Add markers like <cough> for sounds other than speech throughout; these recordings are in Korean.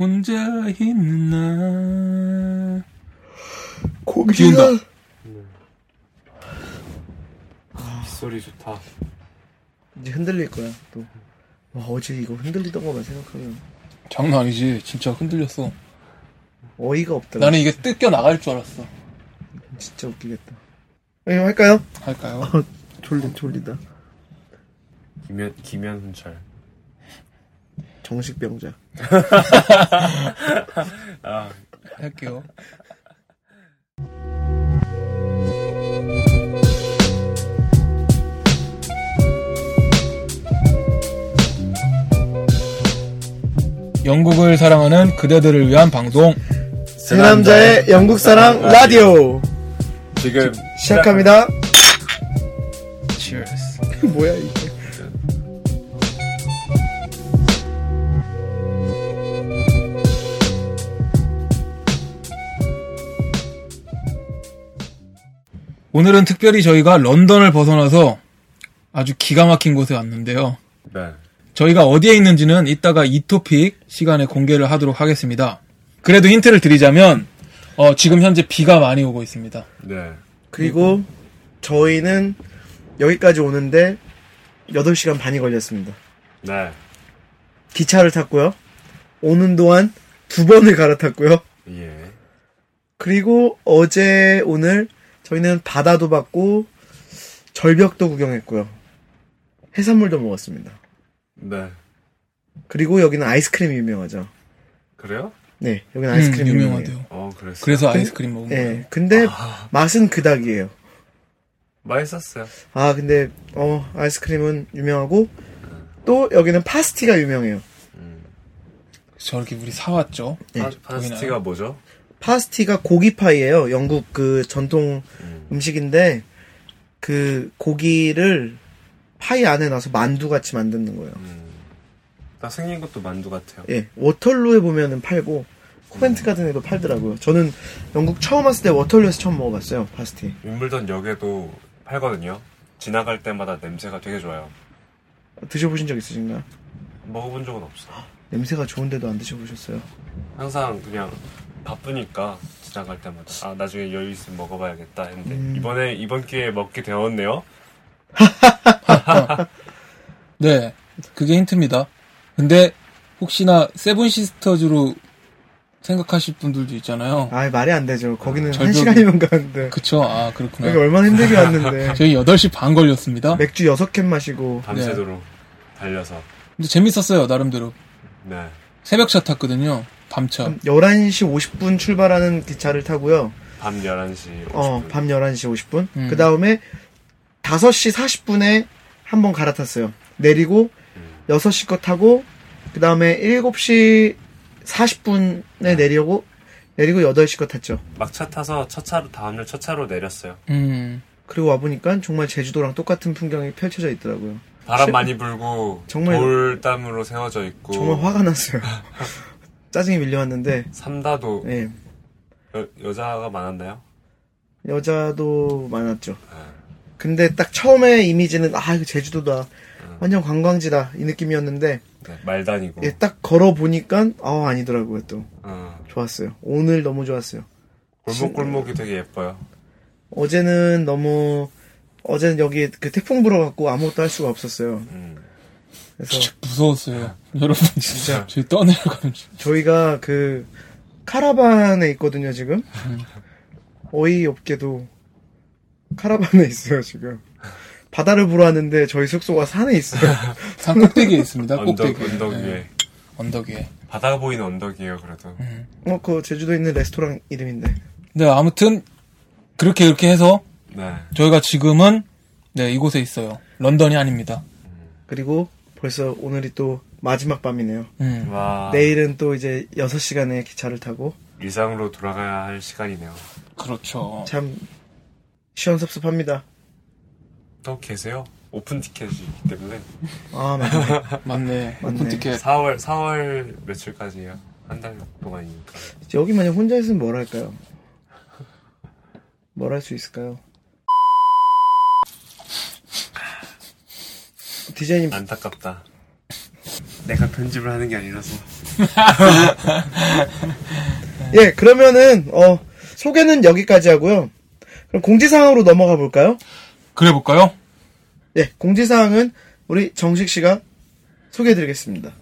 혼자 있는 날. 비 온다. 빗소리 좋다. 이제 흔들릴 거야 또. 와 어제 이거 흔들리던 것만 생각하면 장난 아니지. 진짜 흔들렸어. 어이가 없다. 나는 이게 뜯겨 나갈 줄 알았어. 진짜 웃기겠다. 예, 할까요? 할까요? <laughs> 졸린 졸리다. 김현 김현 훈철. 정식 병자. <laughs> 아 할게요. 영국을 사랑하는 그대들을 위한 방송 세 남자의 영국 사랑 라디오 지금 시작합니다. Cheers. 뭐야 이 오늘은 특별히 저희가 런던을 벗어나서 아주 기가 막힌 곳에 왔는데요. 네. 저희가 어디에 있는지는 이따가 이 토픽 시간에 공개를 하도록 하겠습니다. 그래도 힌트를 드리자면 어, 지금 현재 비가 많이 오고 있습니다. 네. 그리고 저희는 여기까지 오는데 8시간 반이 걸렸습니다. 네. 기차를 탔고요. 오는 동안 두 번을 갈아탔고요. 예. 그리고 어제 오늘 저희는 바다도 봤고 절벽도 구경했고요. 해산물도 먹었습니다. 네. 그리고 여기는 아이스크림이 유명하죠. 그래요? 네, 여기는 아이스크림 음. 유명하대요. 어 그랬어. 그래서 근- 아이스크림 먹은 거예요. 네, 근데 맛은 그닥이에요. 맛있었어요. 아, 근데 어 아이스크림은 유명하고 또 여기는 파스티가 유명해요. 저렇게 우리 사왔죠. 네, 파, 파스티가 뭐죠? 파스티가 고기 파이예요. 영국 그 전통 음. 음식인데 그 고기를 파이 안에 넣어서 만두 같이 만드는 거예요. 나 생긴 것도 만두 같아요. 예, 워털루에 보면은 팔고 코벤트 가든에도 팔더라고요. 저는 영국 처음 왔을 때 워털루에서 처음 먹어봤어요 파스티. 윈블던 역에도 팔거든요. 지나갈 때마다 냄새가 되게 좋아요. 드셔보신 적 있으신가요? 먹어본 적은 없어. <gasps> 냄새가 좋은데도 안 드셔보셨어요? 항상 그냥 바쁘니까 지나갈 때마다 아 나중에 여유 있으면 먹어봐야겠다 했는데 음. 이번에 이번 기회에 먹게 되었네요. <laughs> 네, 그게 힌트입니다. 근데 혹시나 세븐 시스터즈로 생각하실 분들도 있잖아요. 아 말이 안 되죠. 거기는 한 절벽이- 시간이면 가는데 그쵸? 아, 그렇구나. 여기 얼마나 힘들게 왔는데 <laughs> 저희 8시 반 걸렸습니다. 맥주 6캔 마시고 밤새도록 달려서 근데 재밌었어요, 나름대로. 네 새벽차 탔거든요. 밤차. 한 11시 50분 출발하는 기차를 타고요. 밤 11시 50분. 어, 밤 11시 50분. 음. 그 다음에 5시 40분에 한 번 갈아탔어요. 내리고, 6시 거 타고, 그 다음에 7시 40분에 내려고, 내리고 8시 거 탔죠. 막차 타서 첫 차로 다음날 첫 차로 내렸어요. 음, 그리고 와 보니까 정말 제주도랑 똑같은 풍경이 펼쳐져 있더라고요. 바람 시- 많이 불고 정말- 돌담으로 세워져 있고 정말 화가 났어요. <laughs> 짜증이 밀려왔는데, 삼다도 예, 여, 여자가 많았나요? 여자도 많았죠. 네. 근데 딱 처음에 이미지는, 아, 이거 제주도다. 완전 관광지다. 이 느낌이었는데, 네, 말 다니고 예, 딱 걸어 보니까, 아, 아니더라고요, 또. 어, 좋았어요. 오늘 너무 좋았어요. 골목골목이 되게 예뻐요. 어제는 너무 어제는 여기 그 태풍 불어갖고 아무것도 할 수가 없었어요. 음. 그래서 진짜 무서웠어요. 여러분, 진짜. 저희 떠내려가는 중. 저희가 그 카라반에 있거든요 지금. 어이 없게도 카라반에 있어요 지금. 바다를 보러 왔는데 저희 숙소가 산에 있어요. <laughs> 산 꼭대기에 있습니다, 언덕 꼭대기. 언덕 네, 위에 언덕 위에. 바다가 보이는 언덕이에요. 그래도 어, 그 제주도에 있는 레스토랑 이름인데. 네, 아무튼, 그렇게 이렇게 해서, 네 저희가 지금은, 네, 이곳에 있어요. 런던이 아닙니다. 그리고 벌써 오늘이 또 마지막 밤이네요. 음. 와 내일은 또 이제 6시간의 기차를 타고 일상으로 돌아가야 할 시간이네요. 그렇죠. 참 시원섭섭합니다. 더 계세요? open ticket이기 때문에 아, 맞네. <laughs> 맞네. 맞네. 오픈 티켓. 4월 4월 며칠까지예요? 한 달 동안이니까. 여기 만약 혼자 있으면 뭘 할까요? 뭘 할 수 있을까요? 디자인이 안타깝다. 내가 편집을 하는 게 아니라서 <laughs> 예, 그러면은 어 소개는 여기까지 하고요. 그럼 공지사항으로 넘어가 볼까요? 그래 볼까요? 예, 공지사항은 우리 정식 씨가 소개해드리겠습니다.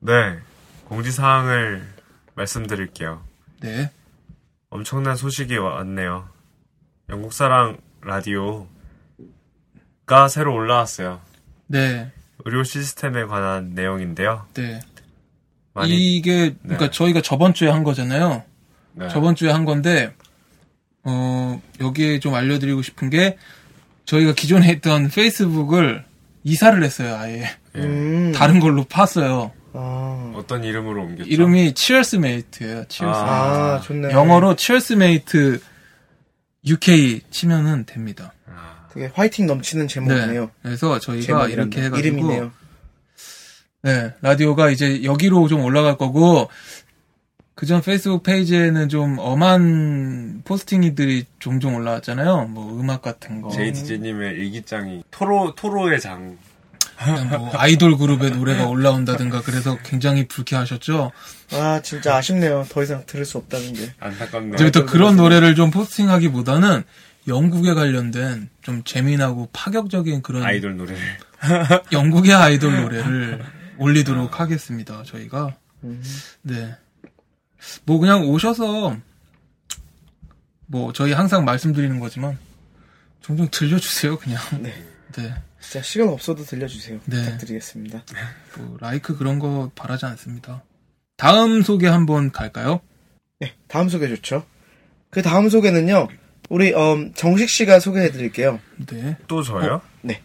네. 공지사항을 말씀드릴게요. 네. 엄청난 소식이 왔네요. 영국사랑 라디오가 새로 올라왔어요. 네. 의료 시스템에 관한 내용인데요. 네. 많이 이게 그러니까 저희가 저번 주에 한 거잖아요. 네. 저번 주에 한 건데 어 여기에 좀 알려드리고 싶은 게 저희가 기존에 했던 페이스북을 이사를 했어요. 아예 예. 음, 다른 걸로 팠어요. 아, 어떤 이름으로 옮겼죠? 이름이 Cheers Mate예요. Cheers. 아, 좋네. 영어로 Cheers Mate UK 치면은 됩니다. 아, 되게 화이팅 넘치는 제목이네요. 그래서 저희가 이렇게 해가지고 이름이네요. 네, 라디오가 이제 여기로 좀 올라갈 거고, 그전 페이스북 페이지에는 좀 엄한 포스팅들이 종종 올라왔잖아요. 뭐 음악 같은 거. JTJ님의 일기장이 토로, 토로의 장. 그냥 뭐 아이돌 그룹의 노래가 올라온다든가 그래서 굉장히 불쾌하셨죠. 아, 진짜 아쉽네요. 더 이상 들을 수 없다는 게. 안타깝네요. 이제부터 그런 노래를 좀 포스팅하기보다는 영국에 관련된 좀 재미나고 파격적인 그런 아이돌 노래를. <laughs> 영국의 아이돌 노래를 올리도록 하겠습니다. 저희가. 음. 네. 뭐 그냥 오셔서 뭐 저희 항상 말씀드리는 거지만 종종 들려주세요. 그냥. 네. 네. 진짜 시간 없어도 들려주세요. 네. 부탁드리겠습니다. 뭐 라이크 그런 거 바라지 않습니다. 다음 소개 한번 갈까요? 네, 다음 소개 좋죠. 그 다음 소개는요, 우리, 음, 정식 씨가 소개해 드릴게요. 네. 또 저요? 네.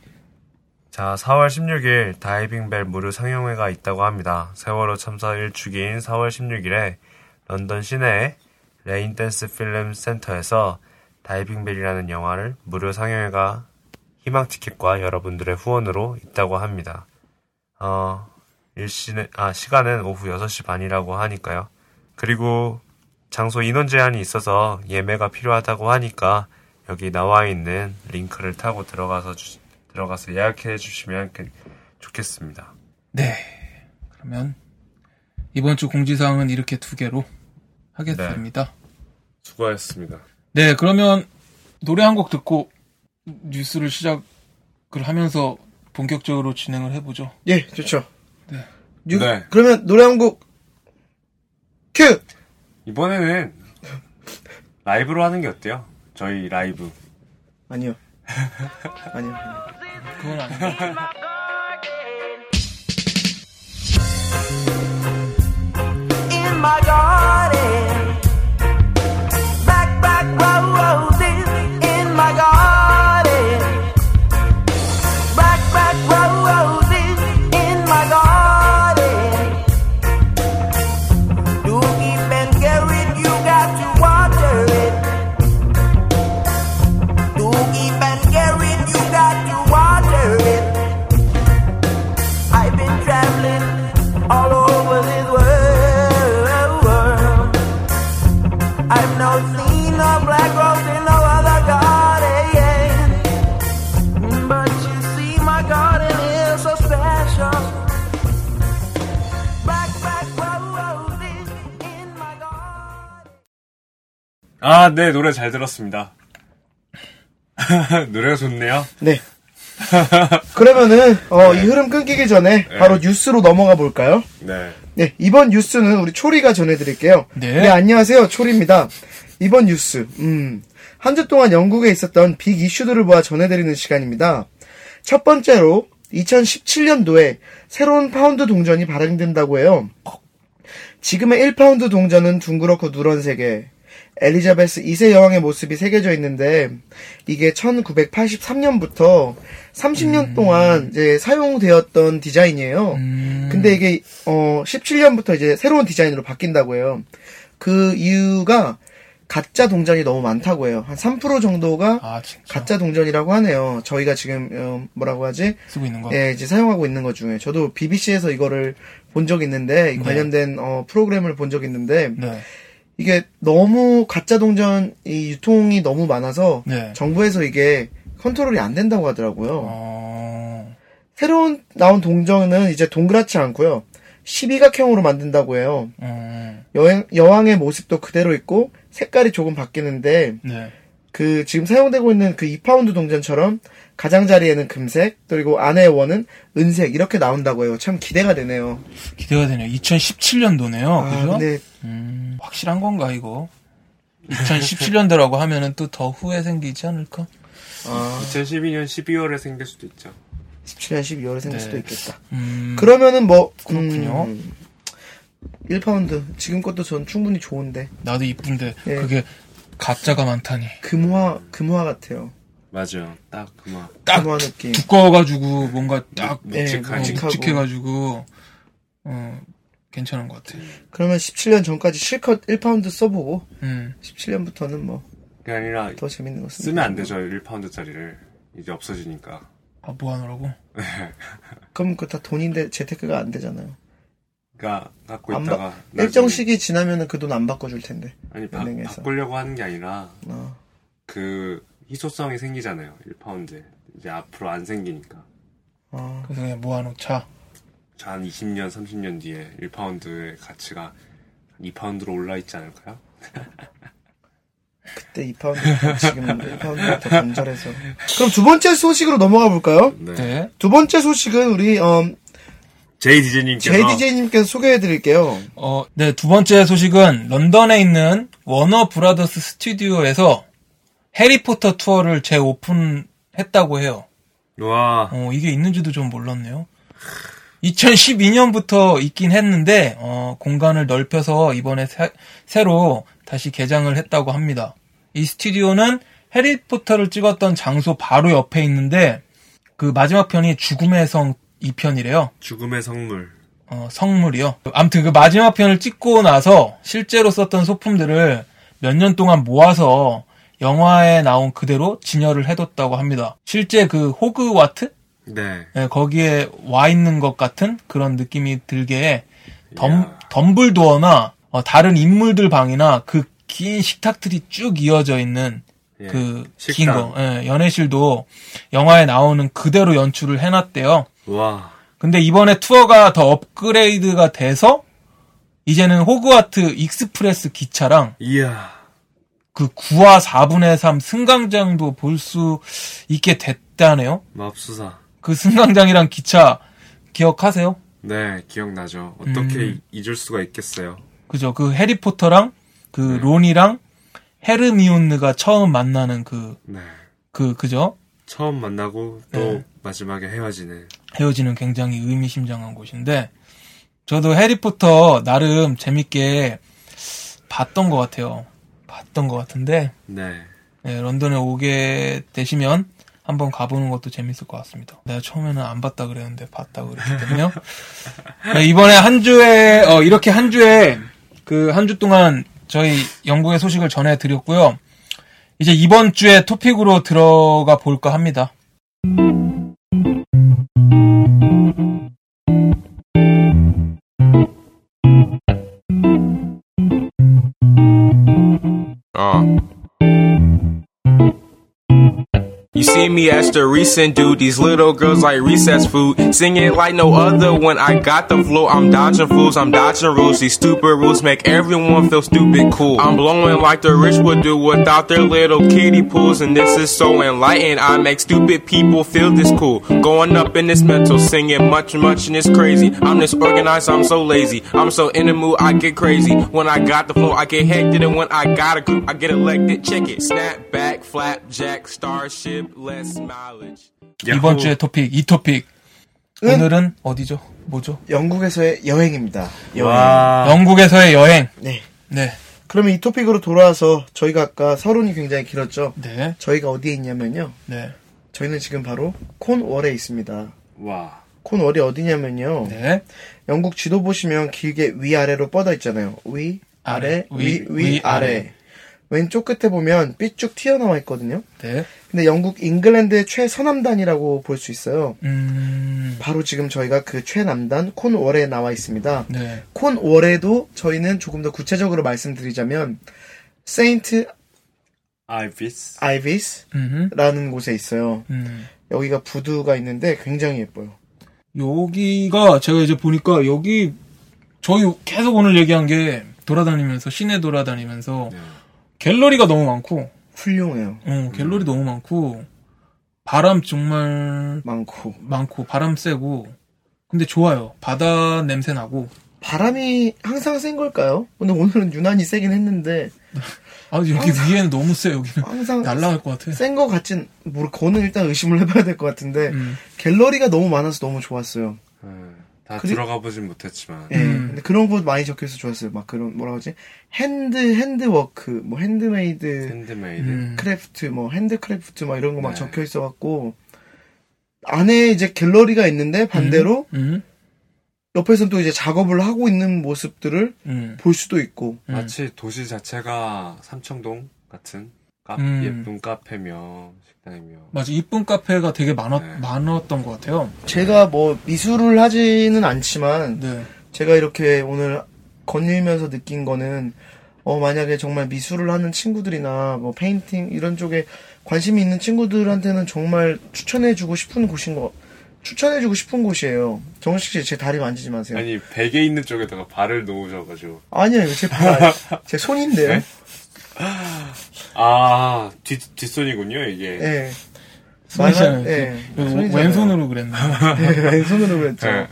자, 4월 16일 다이빙벨 무료 상영회가 있다고 합니다. 세월호 참사 1주기인 4월 16일에 런던 시내의 레인 댄스 필름 센터에서 다이빙벨이라는 영화를 무료 상영회가 희망 티켓과 여러분들의 후원으로 있다고 합니다. 어, 일시는, 아, 시간은 오후 6시 반이라고 하니까요. 그리고 장소 인원 제한이 있어서 예매가 필요하다고 하니까 여기 나와 있는 링크를 타고 들어가서 주- 들어가서 예약해 주시면 그- 좋겠습니다. 네. 그러면 이번 주 공지사항은 이렇게 두 개로 하겠습니다. 수고하셨습니다. 네, 그러면 노래 한 곡 듣고 뉴스를 시작을 하면서 본격적으로 진행을 해보죠. 예, 좋죠. 네. 뉴- 네. 그러면 노래 한 곡, 큐! 이번에는 라이브로 하는 게 어때요? 저희 라이브. 아니요. <laughs> 아니요. 그건 in my garden. Black, black roses 아, 네, 노래 잘 들었습니다. <laughs> 노래가 좋네요. 네. 그러면은, 어, 이 흐름 끊기기 전에 바로 뉴스로 넘어가 볼까요? 네. 네, 이번 뉴스는 우리 초리가 전해드릴게요. 네. 안녕하세요. 초리입니다. 이번 뉴스, 음, 한 주 동안 영국에 있었던 big 이슈들을 모아 전해드리는 시간입니다. 첫 번째로, 2017년도에 새로운 파운드 동전이 발행된다고 해요. 지금의 1파운드 동전은 둥그렇고 누런 색에 엘리자베스 2세 여왕의 모습이 새겨져 있는데 이게 1983년부터 30년 동안 이제 사용되었던 디자인이에요. 음, 근데 이게 어 17년부터 이제 새로운 디자인으로 바뀐다고 해요. 그 이유가 가짜 동전이 너무 많다고 해요. 한 3% 정도가 아. 가짜 동전이라고 하네요. 저희가 지금 어, 뭐라고 하지? 쓰고 있는 거. 예, 이제 사용하고 있는 것 중에 저도 BBC에서 이거를 본 적 있는데 이 네. 관련된 어, 프로그램을 본 적 있는데 네. 이게 너무 가짜 동전 이 유통이 너무 많아서 네. 정부에서 이게 컨트롤이 안 된다고 하더라고요. 어, 새로운 나온 동전은 이제 동그랗지 않고요. 12각형으로 만든다고 해요. 어, 여행, 여왕의 모습도 그대로 있고 색깔이 조금 바뀌는데 네. 그 지금 사용되고 있는 그 2파운드 동전처럼 가장자리에는 금색 그리고 안의 원은 은색 이렇게 나온다고 해요. 참 기대가 되네요. 기대가 되네요. 2017년도네요. 아, 그죠? 근데 음, 확실한 건가 이거? 2017년도라고 하면은 또 더 후회 생기지 않을까? 아, 2012년 12월에 생길 수도 있죠. 17년 12월에 생길 네. 수도 있겠다. 음, 그러면은 뭐 그렇군요. 음, 1파운드 지금 것도 전 충분히 좋은데 나도 이쁜데 예. 그게 가짜가 많다니. 금화 금화 같아요. 맞아요. 딱 그만. 딱 금화 느낌. 두꺼워가지고 뭔가 딱 네, 묵직하니. 묵직하고. 묵직해가지고 어 괜찮은 것 같아. 그러면 17년 전까지 실컷 1파운드 써보고 음 17년부터는 뭐더 그게 아니라 재밌는 거 쓰면 안 되죠. 1파운드짜리를. 이제 없어지니까. 아, 뭐 하느라고? <laughs> 그럼 그거 다 돈인데 재테크가 안 되잖아요. 그러니까 갖고 안 있다가 일정 나중에- 시기 지나면은 그 돈 안 바꿔줄 텐데. 아니 바. 바꾸려고 하는 게 아니라 어. 그 희소성이 생기잖아요. 1파운드. 이제 앞으로 안 생기니까. 어. 그래서 그냥 모아놓자. 자, 한 20년, 30년 뒤에 1파운드의 가치가 2파운드로 올라 있지 않을까요? <laughs> 그때 2파운드 지금 1파운드가 더 간절해서. 그럼 두 번째 소식으로 넘어가 볼까요? 네. 네. 두 번째 소식은 우리 음, 제이 디제이님께서 JDJ님께서 소개해 드릴게요. 어, 네, 두 번째 소식은 런던에 있는 워너 브라더스 스튜디오에서 해리포터 투어를 재오픈했다고 해요. 와, 어, 이게 있는지도 좀 몰랐네요. 2012년부터 있긴 했는데, 어, 공간을 넓혀서 이번에 새, 로 다시 개장을 했다고 합니다. 이 스튜디오는 해리포터를 찍었던 장소 바로 옆에 있는데, 그 마지막 편이 죽음의 성 2편이래요. 죽음의 성물. 어, 성물이요. 아무튼 그 마지막 편을 찍고 나서 실제로 썼던 소품들을 몇 년 동안 모아서 영화에 나온 그대로 진열을 해뒀다고 합니다. 실제 그 호그와트? 네. 예, 거기에 와 있는 것 같은 그런 느낌이 들게 덤. 덤블도어나 어, 다른 인물들 방이나 그 긴 식탁들이 쭉 이어져 있는 예. 그긴 식당. 거, 예, 연회실도 영화에 나오는 그대로 연출을 해놨대요. 와, 근데 이번에 투어가 더 업그레이드가 돼서 이제는 호그와트 익스프레스 기차랑 이야. 그 9와 4분의 3 승강장도 볼 수 있게 됐다네요. 맙소사. 그 승강장이랑 기차 기억하세요? 네, 기억나죠. 어떻게 음. 잊을 수가 있겠어요. 그죠? 그 해리포터랑 그 론이랑 헤르미온느가 처음 만나는 그, 네. 그, 그죠? 처음 만나고 또 네. 마지막에 헤어지는. 헤어지는 굉장히 의미심장한 곳인데, 저도 해리포터 나름 재밌게 봤던 것 같아요. 봤던 것 같은데, 네. 네, 런던에 오게 되시면 한번 가보는 것도 재밌을 것 같습니다. 내가 처음에는 안 봤다 그랬는데 봤다 그랬기 때문에요. <laughs> 네, 이번에 한 주에 어, 이렇게 한 주에 그 한 주 동안 저희 영국의 소식을 전해드렸고요. 이제 이번 주에 토픽으로 들어가 볼까 합니다. See me as the recent dude, these little girls like recess food. Singing like no other when I got the flow. I'm dodging fools, I'm dodging rules. These stupid rules make everyone feel stupid cool. I'm blowing like the rich would do without their little kiddie pools. And this is so enlightened, I make stupid people feel this cool. Going up in this mental, singing much, much, and it's crazy. I'm disorganized, I'm so lazy. I'm so in the mood, I get crazy. When I got the flow, I get hectic. And when I got a group, I get elected. Check it. Snap back, flapjack, starship. 이번 주의 토픽, 이 토픽. 오늘은 어디죠? 뭐죠? 영국에서의 여행입니다. 여행. 와. 영국에서의 여행. 네. 네. 그러면 이 토픽으로 돌아와서 저희가 아까 서론이 굉장히 길었죠. 네. 저희가 어디에 있냐면요. 네. 저희는 지금 바로 콘월에 있습니다. 와. 콘월이 어디냐면요. 네. 영국 지도 보시면 길게 위아래로 뻗어 있잖아요. 위, 아래, 위, 위, 아래. 왼쪽 끝에 보면 삐쭉 튀어나와 있거든요. 네. 근데 영국 잉글랜드의 최서남단이라고 볼 수 있어요. 음. 바로 지금 저희가 그 최남단 콘월에 나와 있습니다. 네. 콘월에도 저희는 조금 더 구체적으로 말씀드리자면 세인트 아이비스. 아이비스라는 음. 곳에 있어요. 음. 여기가 부두가 있는데 굉장히 예뻐요. 여기가 제가 이제 보니까 여기 저희 계속 오늘 얘기한 게 돌아다니면서 시내 돌아다니면서 네. 갤러리가 너무 많고 훌륭해요. 어, 갤러리 너무 많고 바람 정말 많고 많고 바람 세고 근데 좋아요. 바다 냄새 나고 바람이 항상 센 걸까요? 근데 오늘은 유난히 세긴 했는데 <laughs> 아 여기 위에는 너무 세 여기는 항상 날라갈 것 같아. 센 거 같진 모르. 그거는 일단 의심을 해봐야 될 것 같은데 음. 갤러리가 너무 많아서 너무 좋았어요. 네. 다 그리- 들어가 보진 못했지만. 예. 음. 근데 그런 거 많이 적혀서 좋았어요. 막 그런 뭐라고 하지? hand handwork, 뭐 handmade, handmade. 음. craft, 뭐 handcraft 막 이런 거막 네. 적혀 있어 갖고 안에 이제 갤러리가 있는데 반대로 음. 옆에서 또 이제 작업을 하고 있는 모습들을 음. 볼 수도 있고 음. 마치 도시 자체가 삼청동 같은 카, 음. 예쁜 카페며 식당이며. 맞아 이쁜 카페가 되게 많았 네. 많았던 것 같아요. 제가 뭐 미술을 하지는 않지만 네. 제가 이렇게 오늘 거닐면서 느낀 거는 어 만약에 정말 미술을 하는 친구들이나 뭐 painting 이런 쪽에 관심이 있는 친구들한테는 정말 추천해주고 싶은 곳인 거 추천해주고 싶은 곳이에요. 정식 씨 제 다리 만지지 마세요. 아니 베개 있는 쪽에다가 발을 놓으셔가지고. 아니요, 제 발, <laughs> 제 손인데요. 네? 아, 뒷, 뒷손이군요, 이게. 예. 손이잖아요. 예. 그 손이잖아요. 왼손으로 그랬네. <laughs> 예, 왼손으로 그랬죠. 네.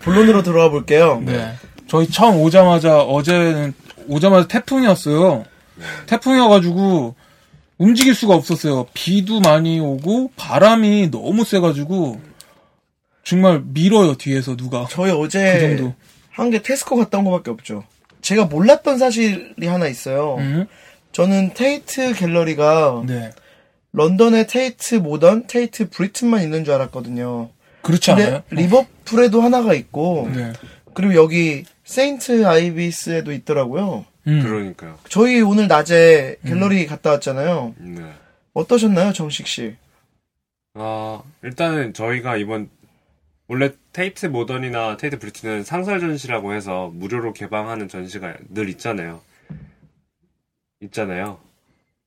본론으로 들어와 볼게요. 네. 저희 처음 오자마자 어제는 오자마자 태풍이었어요. 태풍이어가지고 움직일 수가 없었어요. 비도 많이 오고 바람이 너무 세가지고 정말 밀어요 뒤에서 누가 저희 그 어제 정도. 한게 테스코 갔다 온 거밖에 없죠. 제가 몰랐던 사실이 하나 있어요. 음? 저는 테이트 갤러리가 네. 런던에 테이트 모던, 테이트 브리튼만 있는 줄 알았거든요. 그렇지 근데 않아요? 리버풀에도 하나가 있고 네. 그리고 여기 세인트 아이비스에도 있더라고요. 음. 그러니까요. 저희 오늘 낮에 갤러리 갔다 왔잖아요. 네. 어떠셨나요, 정식 씨? 아, 일단은 저희가 이번, 원래 테이트 모던이나 테이트 브리튼은 상설 전시라고 해서 무료로 개방하는 전시가 늘 있잖아요. 있잖아요.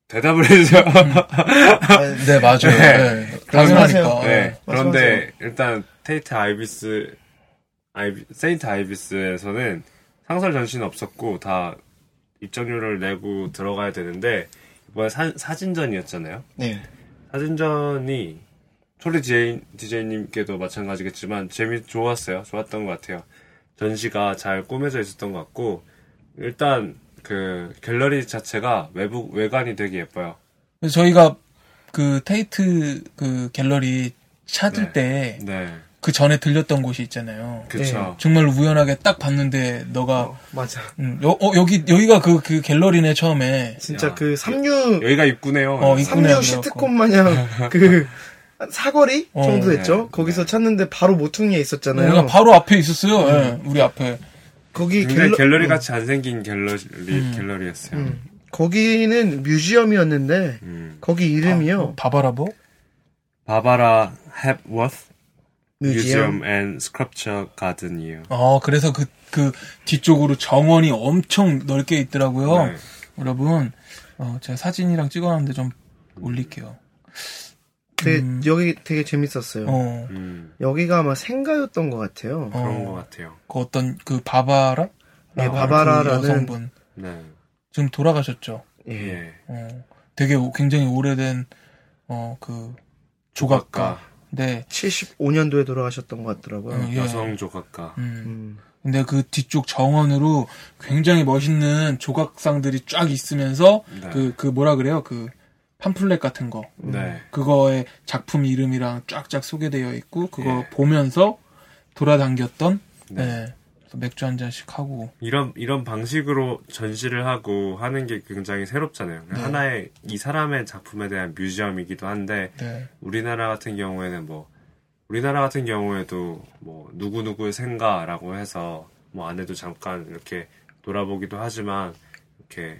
대답을 해주세요. 아, <laughs> 네 맞아요. 네. 네. 당연하니까. 네. 말씀하세요. 그런데 일단 테이트 아이비스, 아이비, 세인트 아이비스에서는 상설 전시는 없었고 다 입장료를 내고 들어가야 되는데 이번에 사, 사진전이었잖아요. 네. 사진전이 초리 DJ, DJ님께도 마찬가지겠지만 재미 좋았어요. 좋았던 것 같아요. 전시가 잘 꾸며져 있었던 것 같고 일단 그 갤러리 자체가 외부 외관이 되게 예뻐요. 그래서 저희가 그 테이트 그 갤러리 찾을 네. 때그 네, 전에 들렸던 곳이 있잖아요. 그쵸. 정말 우연하게 딱 봤는데 너가 어, 맞아. 음, 여, 어, 여기 여기가 그 그 갤러리네 처음에 진짜 야, 그 삼류 여기가 입구네요. 어, 입- 삼류. 시트콤 마냥 <laughs> 그 사거리 어, 정도 됐죠. 네. 거기서 찾는데 바로 모퉁이에 있었잖아요. 우리가 바로 앞에 있었어요. 예, 우리 앞에. 거기 갤러- 갤러리 음, 같이 안 생긴 갤러리 갤러리였어요. 음. 거기는 뮤지엄이었는데 음. 거기 이름이요. 어, 바바라보? 바바라 헵워스 Museum. Museum and Sculpture Garden이에요. 어, 그래서 그, 그 뒤쪽으로 정원이 엄청 넓게 있더라고요. 네. 여러분, 어, 제가 사진이랑 찍어놨는데 좀 올릴게요. 되게, 음. 여기 되게 재밌었어요. 어, 음, 여기가 아마 생가였던 것 같아요. 어. 그런 것 같아요. 그 어떤 그 바바라? 네, 바바라라는- 그 여성분. 네. 지금 돌아가셨죠. 예. 예. 어, 되게 오- 굉장히 오래된, 어, 그, 조각가. 네. 75년도에 돌아가셨던 것 같더라고요. 어, 예. 여성 조각가. 음. 음. 근데 그 뒤쪽 정원으로 굉장히 멋있는 조각상들이 쫙 있으면서 네. 그, 그 뭐라 그래요? 그 팜플렛 같은 거. 네. 그거에 작품 이름이랑 쫙쫙 소개되어 있고 그거 예. 보면서 돌아다녔던 네. 네. 맥주 한 잔씩 하고 이런 이런 방식으로 전시를 하고 하는 게 굉장히 새롭잖아요. 네. 하나의 이 사람의 작품에 대한 뮤지엄이기도 한데 네. 우리나라 같은 경우에는 뭐 우리나라 같은 경우에도 뭐 누구 누구의 생가라고 해서 뭐 안에도 잠깐 이렇게 돌아보기도 하지만 이렇게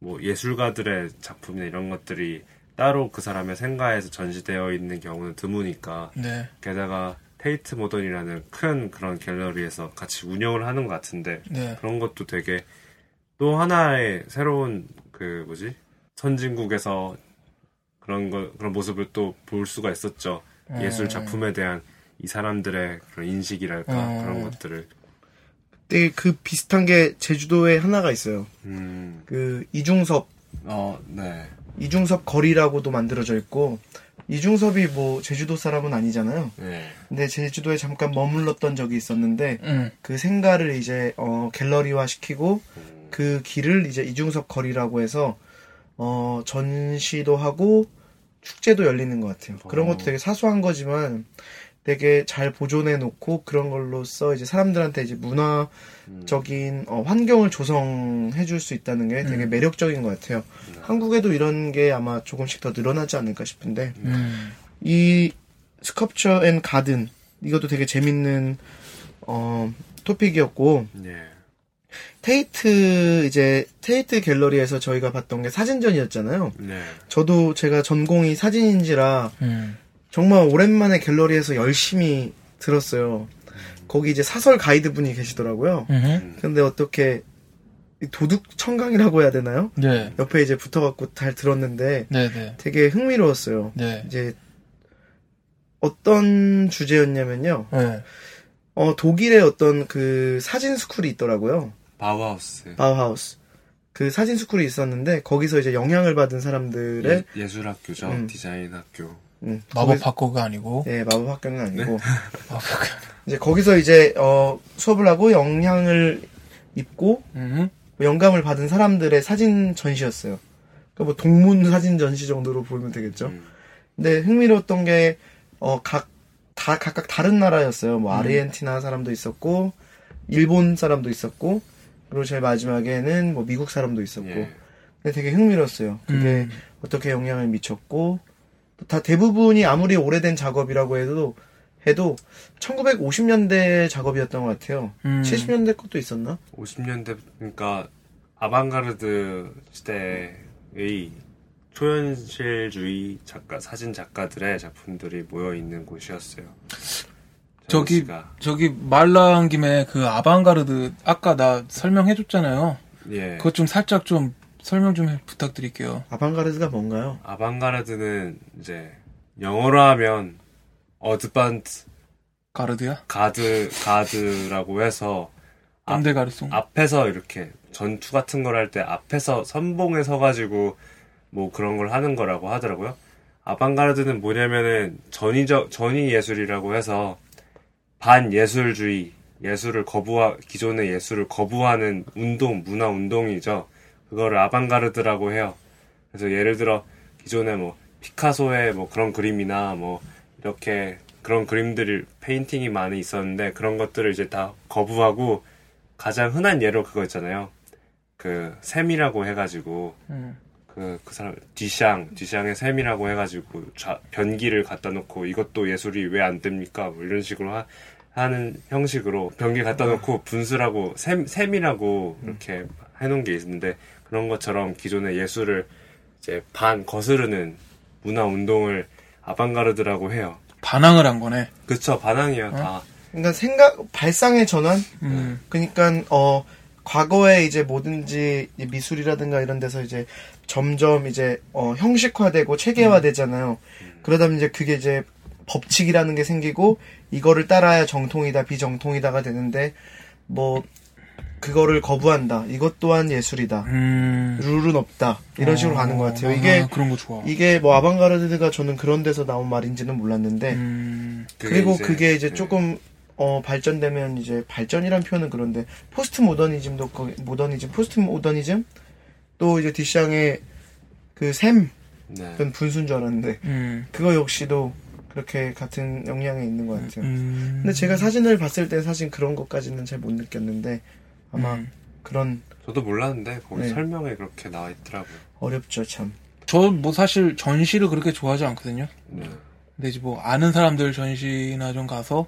뭐 예술가들의 작품이나 이런 것들이 따로 그 사람의 생가에서 전시되어 있는 경우는 드무니까 네. 게다가 테이트 모던이라는 큰 그런 갤러리에서 같이 운영을 하는 것 같은데 네. 그런 것도 되게 또 하나의 새로운 그 뭐지 선진국에서 그런 거 그런 모습을 또 볼 수가 있었죠 예술 작품에 대한 이 사람들의 그런 인식이랄까 어. 그런 것들을 되게 그 비슷한 게 제주도에 하나가 있어요. 음, 그 이중섭 어, 네. 이중섭 거리라고도 만들어져 있고 이중섭이 뭐 제주도 사람은 아니잖아요. 네. 근데 제주도에 잠깐 머물렀던 적이 있었는데 음. 그 생가를 이제 어 갤러리화 시키고 그 길을 이제 이중섭 거리라고 해서 어 전시도 하고 축제도 열리는 것 같아요. 그런 것도 되게 사소한 거지만 되게 잘 보존해 놓고 그런 걸로써 이제 사람들한테 이제 문화적인 어, 환경을 조성해 줄 수 있다는 게 되게 매력적인 것 같아요. 한국에도 이런 게 아마 조금씩 더 늘어나지 않을까 싶은데 음. 이 sculpture and garden 이것도 되게 재밌는 어 토픽이었고 네. 테이트 이제 테이트 갤러리에서 저희가 봤던 게 사진전이었잖아요. 네. 저도 제가 전공이 사진인지라 음. 정말 오랜만에 갤러리에서 열심히 들었어요. 거기 이제 사설 가이드 분이 계시더라고요. 음. 근데 어떻게 이 도둑 청강이라고 해야 되나요? 네. 옆에 이제 붙어갖고 잘 들었는데 네, 네. 되게 흥미로웠어요. 네. 이제 어떤 주제였냐면요. 네. 어, 독일에 어떤 그 사진 school이 있더라고요. 바우하우스. 바우하우스. 그 사진 school이 있었는데 거기서 이제 영향을 받은 사람들의 예술 학교죠. 음. 디자인 학교. 음, 마법 학교가 아니고. 예, 마법 학교는 아니고 <laughs> 마법 학교. 이제 거기서 이제 어, 수업을 하고 영향을 입고 음. 영감을 받은 사람들의 사진 전시였어요. 그러니까 뭐 동문 사진 전시 정도로 보면 되겠죠. 음. 근데 흥미로웠던 게, 어, 각, 다, 각각 다른 나라였어요. 뭐, 아르헨티나 사람도 있었고, 일본 사람도 있었고, 그리고 제일 마지막에는 뭐, 미국 사람도 있었고. 예. 근데 되게 흥미로웠어요. 그게 음. 어떻게 영향을 미쳤고, 또 다 대부분이 아무리 오래된 작업이라고 해도, 해도 1950년대 작업이었던 것 같아요. 음. 70년대 것도 있었나? 50년대 그러니까 아방가르드 시대의 초현실주의 작가 사진 작가들의 작품들이 모여 있는 곳이었어요. 저기 전시가. 저기 말 나온 김에 그 아방가르드 아까 나 설명해줬잖아요. 예. 그것 좀 살짝 좀 설명 좀 해- 부탁드릴게요. 아방가르드가 뭔가요? 아방가르드는 이제 영어로 하면 어드반트 가르드야? 가드 가드라고 해서 앞- 꼰대 가르송. 앞에서 이렇게 전투 같은 걸 할 때 앞에서 선봉에 서가지고 뭐 그런 걸 하는 거라고 하더라고요. 아방가르드는 뭐냐면은 전위적 전위 예술이라고 해서 반 예술주의 예술을 거부하 기존의 예술을 거부하는 운동 문화 운동이죠. 그거를 아방가르드라고 해요. 그래서 예를 들어 기존에 뭐 피카소의 뭐 그런 그림이나 뭐 이렇게 그런 그림들이 페인팅이 많이 있었는데 그런 것들을 이제 다 거부하고 가장 흔한 예로 그거 있잖아요. 그 샘이라고 해가지고 음. 그, 그 사람, 뒤샹, 뒤샹의 샘이라고 해가지고, 좌- 변기를 갖다 놓고, 이것도 예술이 왜 안 됩니까? 뭐 이런 식으로 하, 하는 형식으로, 변기 갖다 놓고, 분수라고, 샘, 샘이라고, 이렇게 해놓은 게 있는데, 그런 것처럼 기존의 예술을 이제 반 거스르는 문화 운동을 아방가르드라고 해요. 반항을 한 거네. 그쵸, 반항이에요, 다. 그러니까 생각, 발상의 전환? 음. 그러니까 어 과거에 이제 뭐든지 이 미술이라든가 이런 데서 이제 점점 이제 어 형식화되고 체계화되잖아요. 그러다 보면 이제 그게 이제 법칙이라는 게 생기고 이거를 따라야 정통이다 비정통이다가 되는데 뭐 그거를 거부한다. 이것 또한 예술이다. 음. 룰은 없다. 이런 식으로 가는 것 같아요. 이게 아, 그런 거 좋아. 이게 뭐 아방가르드가 저는 그런 데서 나온 말인지는 몰랐는데 음. 그리고 이제, 그게 이제 네. 조금 어 발전되면 이제 발전이란 표현은 그런데 포스트 모더니즘도 거기 모더니즘 포스트 모더니즘 또 이제 뒤샹의 그 샘 네. 그건 분수인 줄 알았는데 음. 그거 역시도 그렇게 같은 영향이 있는 것 같아요. 음. 근데 제가 사진을 봤을 때 사실 그런 것까지는 잘 못 느꼈는데 아마 음. 그런 저도 몰랐는데, 거기 네. 설명에 그렇게 나와 있더라고요. 어렵죠 참. 저 뭐 사실 전시를 그렇게 좋아하지 않거든요. 네. 근데 이제 뭐 아는 사람들 전시나 좀 가서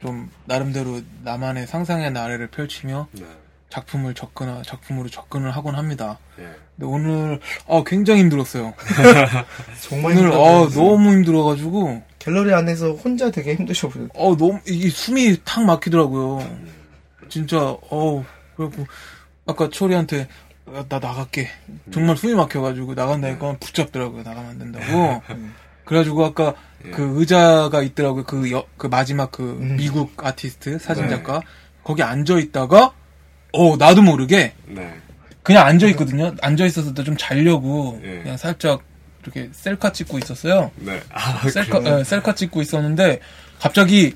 좀 나름대로 나만의 상상의 나래를 펼치며 네. 작품을 접근 작품으로 접근을 하곤 합니다. 예. 근데 오늘 아 굉장히 힘들었어요. <laughs> 정말 오늘 힘들었어요. 아 너무 힘들어가지고 갤러리 안에서 혼자 되게 힘드셔 보여요. 어 너무 이게 숨이 탁 막히더라고요. 진짜 어 그래갖고 아까 초리한테 아, 나 나갈게. 정말 숨이 막혀가지고 나간다니까 붙잡더라고요. 나가면 안 된다고. 그래가지고 아까 예. 그 의자가 있더라고요. 그, 여- 그 마지막 그 음. 미국 아티스트 사진 네. 작가 거기 앉아 있다가 어 나도 모르게 네. 그냥 앉아 있거든요. 앉아 있어서 좀 자려고 예. 그냥 살짝 이렇게 셀카 찍고 있었어요. 네. 아, 셀카 예, 셀카 찍고 있었는데 갑자기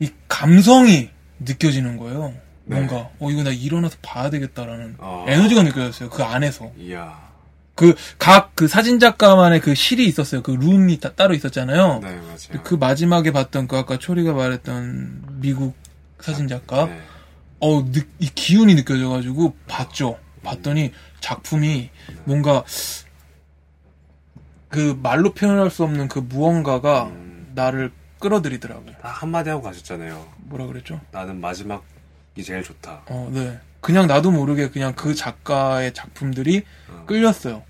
이 감성이 느껴지는 거예요. 네. 뭔가 어 이거 나 일어나서 봐야 되겠다라는 어. 에너지가 느껴졌어요. 그 안에서 이야. 그 각 그 사진 작가만의 그 실이 있었어요. 그 룸이 따, 따로 있었잖아요. 네, 맞아요. 그 마지막에 봤던 그 아까 초리가 말했던 미국 사진 작가 네. 어, 느- 이 기운이 느껴져가지고 봤죠. 봤더니 작품이 뭔가 그 말로 표현할 수 없는 그 무언가가 음. 나를 끌어들이더라고요. 딱 한마디 하고 가셨잖아요. 뭐라 그랬죠? 나는 마지막이 제일 좋다. 어, 네. 그냥 나도 모르게 그냥 그 작가의 작품들이 어. 끌렸어요.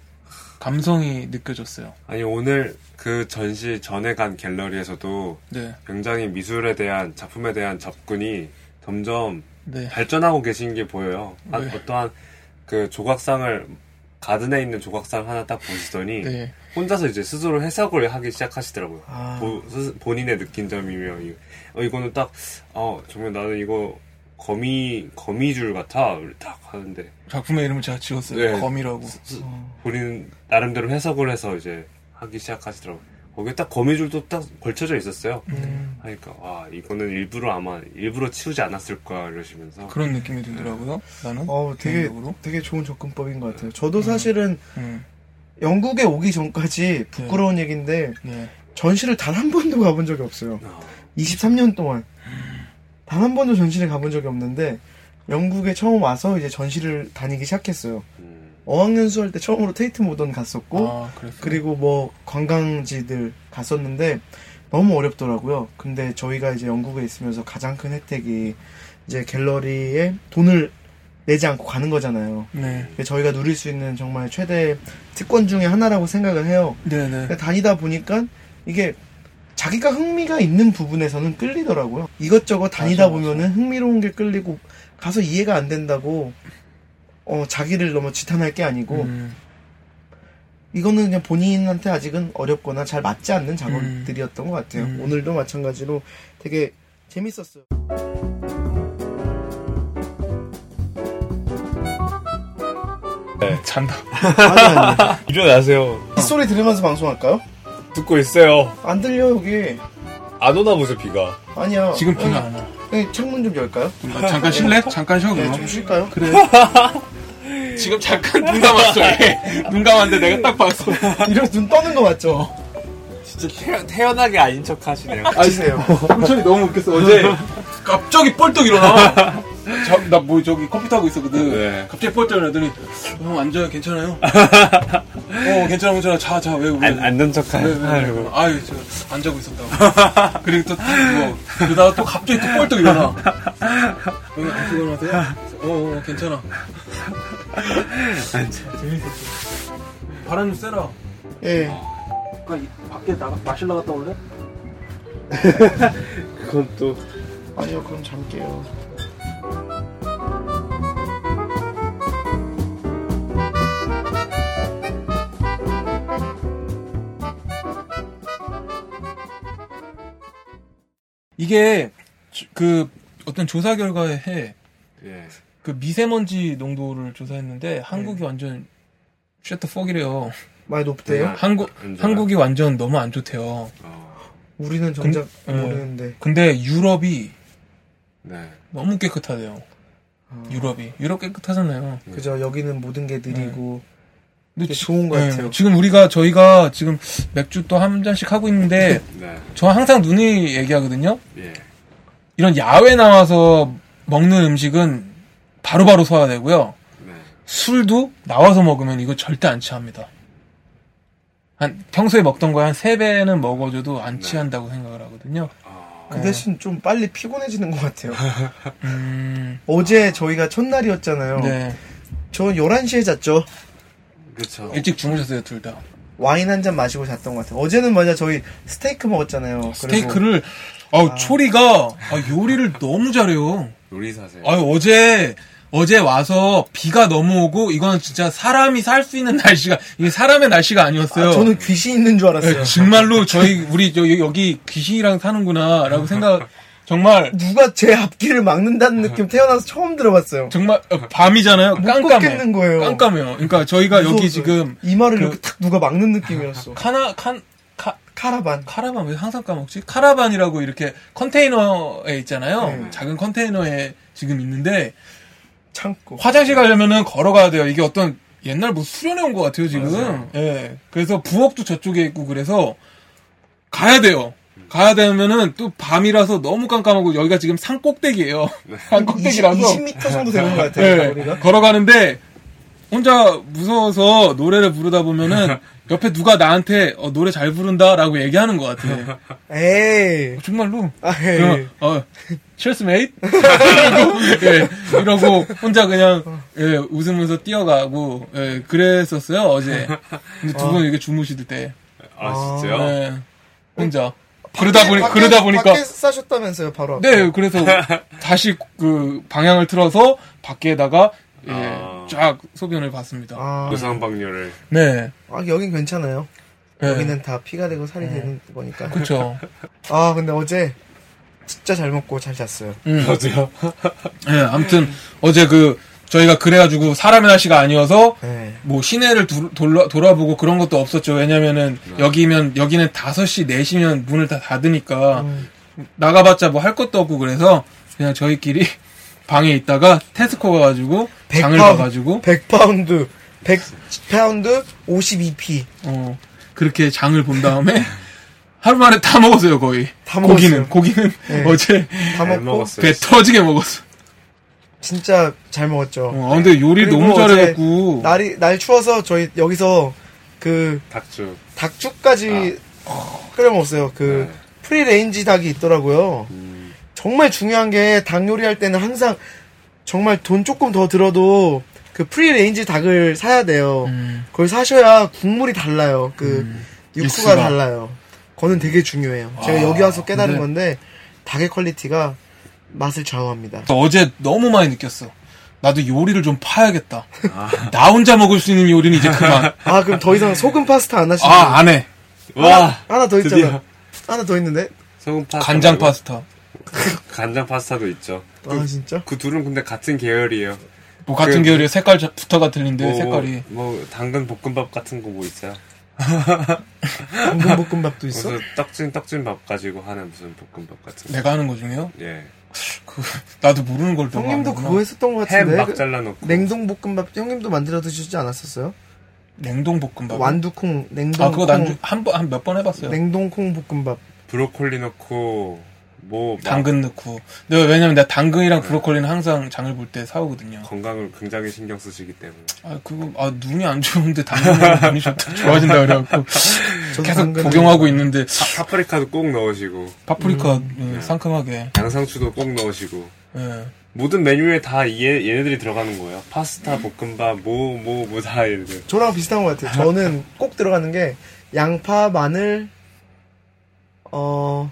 감성이 느껴졌어요. 아니, 오늘 그 전시 전에 간 갤러리에서도 네, 굉장히 미술에 대한, 작품에 대한 접근이 점점 네, 발전하고 계신 게 보여요. 한 네. 어떠한 그 조각상을, garden에 있는 조각상 하나 딱 보시더니, 네. 혼자서 이제 스스로 해석을 하기 시작하시더라고요. 아. 보- 스- 본인의 느낀 점이며, 이- 어, 이거는 딱, 어, 정말 나는 이거 거미, 거미줄 같아. 딱 하는데, 작품의 이름을 제가 지었어요. 네. 거미라고. 스- 본인 나름대로 해석을 해서 이제 하기 시작하시더라고요. 거기에 딱 거미줄도 딱 걸쳐져 있었어요. 음, 하니까, 와, 이거는 일부러 아마, 일부러 치우지 않았을까, 이러시면서. 그런 느낌이 들더라고요. 나는. 어, 되게 개인적으로. 되게 좋은 접근법인 것 같아요. 저도 사실은 음, 영국에 오기 전까지 부끄러운 얘기인데 네. 전시를 단 한 번도 가본 적이 없어요. 어, 23년 동안 단 한 번도 전시를 가본 적이 없는데 영국에 처음 와서 이제 전시를 다니기 시작했어요. 음, 어학연수 할 때 처음으로 테이트 모던 갔었고 아. 그리고 뭐 관광지들 갔었는데 너무 어렵더라고요. 근데 저희가 이제 영국에 있으면서 가장 큰 혜택이 이제 갤러리에 돈을 내지 않고 가는 거잖아요. 네. 저희가 누릴 수 있는 정말 최대 특권 중에 하나라고 생각을 해요. 네네. 근데 다니다 보니까 이게 자기가 흥미가 있는 부분에서는 끌리더라고요. 이것저것 다니다 맞아, 맞아. 보면은 흥미로운 게 끌리고 가서 이해가 안 된다고 어 자기를 너무 지탄할 게 아니고 음, 이거는 그냥 본인한테 아직은 어렵거나 잘 맞지 않는 작업들이었던 것 같아요. 음. 오늘도 마찬가지로 되게 재밌었어요. 잔다. 아니 아니. <laughs> 일어나세요. 이 소리 들으면서 방송할까요? 듣고 있어요. 안 들려 여기. 안 오나 보죠, 비가. 아니야. 지금 비가 안 와. 여기 창문 좀 열까요? 잠깐 쉴래? 잠깐 쉬어 네, 그럼. 좀 쉴까요? 그래. <laughs> 지금 잠깐 눈 감았어. 얘. <laughs> 눈 감았는데 내가 딱 봤어. <laughs> 이런 눈 떠는 거 맞죠? 진짜 태어, 태연하게 아닌 척 하시네요. 아시세요? 홍철이 너무 웃겼어. 어제 갑자기 뻘떡 일어나. 나 뭐 저기 컴퓨터 하고 있었거든. 네. 갑자기 뻘떡 일어나더니 형 앉아요. 괜찮아요? 어 괜찮아 괜찮아. 자 자 왜 왜? 안, 앉는 척 왜, 왜, 왜? 하려고. 아유, 저, 안 자고 있었다고. 그리고 또, 딱 누워. 그러다가 또 갑자기 또 뻘떡 일어나. 여기 안 피곤하세요? 어, 어, 괜찮아. 재밌었어. 바람 좀 쐬라. 예. 아까 이- 밖에 나가, 마실러 갔다 올래? <laughs> 그건 또. 아니요, 그럼 잠게요. 이게, 주- 그, 어떤 조사 결과에 해, 예. 그 미세먼지 농도를 조사했는데, 한국이 완전, 쉐터 폭이래요. 많이 높대요. 네. 한국? 한국이 완전 너무 안 좋대요. 어, 우리는 정작 근- 예. 모르는데. 근데 유럽이 네. 너무 깨끗하대요. 유럽이. 유럽 깨끗하잖아요. 그죠. 여기는 모든 게 느리고 근데 좋은 것 네, 같아요. 지금 우리가 저희가 지금 맥주 또 한 잔씩 하고 있는데 네. 저 항상 눈이 얘기하거든요. 예. 이런 야외 나와서 먹는 음식은 바로바로 소화 되고요. 네. 술도 나와서 먹으면 이거 절대 안 취합니다. 한 평소에 먹던 거에 한 3배는 먹어줘도 안 네. 취한다고 생각을 하거든요. 아, 그 대신 좀 빨리 피곤해지는 것 같아요. <laughs> 음, 어제 저희가 첫날이었잖아요. 네. 저 11시에 잤죠. 그쵸. 일찍 주무셨어요, 둘 다. 와인 한 잔 마시고 잤던 것 같아요. 어제는 맞아 저희 스테이크 먹었잖아요. 그리고 스테이크를, 아 초리가, 아, 요리를 너무 잘해요. 요리사세요. 아유, 어제, 어제 와서 비가 너무 오고, 이거는 진짜 사람이 살 수 있는 날씨가, 이게 사람의 날씨가 아니었어요. 아, 저는 귀신 있는 줄 알았어요. 네, 정말로 저희, 우리 저, 여기 귀신이랑 사는구나, 라고 생각, 정말 누가 제 앞길을 막는다는 <laughs> 느낌 태어나서 처음 들어봤어요. 정말 어, 밤이잖아요. 못 깜깜해. 거예요. 깜깜해요. 그러니까 저희가 여기 무서웠어요. 지금 이마를 그- 이렇게 탁 누가 막는 느낌이었어. <laughs> 카나 칸 카, 카라반. 카라반 왜 항상 까먹지? 카라반이라고 이렇게 컨테이너에 있잖아요. 네. 작은 컨테이너에 지금 있는데 창고. 화장실 가려면은 걸어가야 돼요. 이게 어떤 옛날 뭐 수련해 온것 같아요 지금. 예. 그래서 부엌도 저쪽에 있고 그래서 가야 돼요. 가야 되면은 또 밤이라서 너무 깜깜하고 여기가 지금 산 꼭대기예요. <laughs> 산 꼭대기라서 20, 20m 정도 되는 것 같아요. 예, 거리가. 걸어가는데 혼자 무서워서 노래를 부르다 보면은 <laughs> 옆에 누가 나한테 어, 노래 잘 부른다라고 얘기하는 것 같아. 에이. 정말로. 아, 에이. 어, cheers mate 이러고, <laughs> 예, 이러고 혼자 그냥 예, 웃으면서 뛰어가고 예, 그랬었어요 어제. 근데 두분 이게 주무시들 때. 아, 진짜요? 예, 혼자. 그러다 보니 밖에- 그러다 보니까 밖에 싸셨다면서요, 바로. 앞에. 네, 그래서 <laughs> 다시 그 방향을 틀어서 밖에다가 예, 아. 쫙 소변을 봤습니다. 아, 무상방뇨를. 네, 아, 여긴 괜찮아요. 네. 여기는 다 피가 되고 살이 되는 거니까. 그렇죠. <laughs> 아, 근데 어제 진짜 잘 먹고 잘 잤어요. 음. 저도요. 예, 아무튼 어제 그 저희가 그래가지고 사람의 날씨가 아니어서 네. 뭐 시내를 두- 돌아, 돌아보고 그런 것도 없었죠. 왜냐면은 여기면 여기는 5시, 4시면 문을 다 닫으니까 음. 나가봤자 뭐 할 것도 없고 그래서 그냥 저희끼리 <laughs> 방에 있다가 테스코 가가지고 장을 100파운드. 봐가지고 100파운드, 100파운드, 52p. 어, 그렇게 장을 본 다음에 <laughs> 하루 만에 다 먹었어요 거의. 다 고기는 먹었어요. 고기는 네. 어제 다 잘 먹고 먹었어요. 배 터지게 먹었어. 진짜 잘 먹었죠. 어, 근데 요리 너무 잘해갖고 날이 날 추워서 저희 여기서 그 닭죽. 닭죽까지 끓여 먹었어요. 그 네. free range 닭이 있더라고요. 음, 정말 중요한 게 닭 요리할 때는 항상 정말 돈 조금 더 들어도 그 free range 닭을 사야 돼요. 음, 그걸 사셔야 국물이 달라요. 그 음, 육수가, 육수가. 달라요. 그거는 되게 중요해요. 제가 아, 여기 와서 깨달은 근데- 건데 닭의 quality가 맛을 좌우합니다. 어제 너무 많이 느꼈어. 나도 요리를 좀 파야겠다. 나 혼자 먹을 수 있는 요리는 이제 그만. 아 그럼 더 이상 소금 파스타 안 하시나요? 아, 안 해. 와! 하나 더 있잖아. 드디어. 하나 더 있는데. 소금 파스타. 간장 말고 파스타. 간장 파스타도 있죠. 아 진짜? 그 둘은 근데 같은 계열이에요. 뭐 같은 그- 계열의 색깔 부터가 틀린데 뭐, 색깔이. 뭐, 당근 볶음밥 같은 거 뭐 있어요? <laughs> 당근 볶음밥도 있어? 무슨 떡진, 떡진 밥 가지고 하는 무슨 볶음밥 같은 거. 내가 하는 거 중에요? 예. 그 나도 모르는 걸 형님도. 그거 했었던 것햄 같은데. 막그 잘라놓고. 냉동 볶음밥 형님도 만들어 드시지 않았었어요? 냉동 볶음밥. 완두콩, 냉동 아 그거 콩, 난 한번 한 몇 번 해봤어요. 냉동콩 볶음밥. 브로콜리 넣고, 뭐, 막 당근 넣고. 내가 왜냐면 내가 당근이랑 브로콜리는 항상 장을 볼 때 사오거든요. 건강을 굉장히 신경 쓰시기 때문에. 아 그거 아 눈이 안 좋은데 당근 눈이 좋다 좋아진다 그래갖고 <laughs> 계속 복용하고 있는데 파, 파프리카도 꼭 넣으시고, 파프리카 음. 예, 상큼하게. 양상추도 꼭 넣으시고. 예. 모든 메뉴에 다 얘, 얘네들이 들어가는 거예요. 파스타, 볶음밥, 뭐, 뭐, 뭐 다 얘네들. 저랑 비슷한 것 같아요. 저는 <laughs> 꼭 들어가는 게 양파, 마늘, 어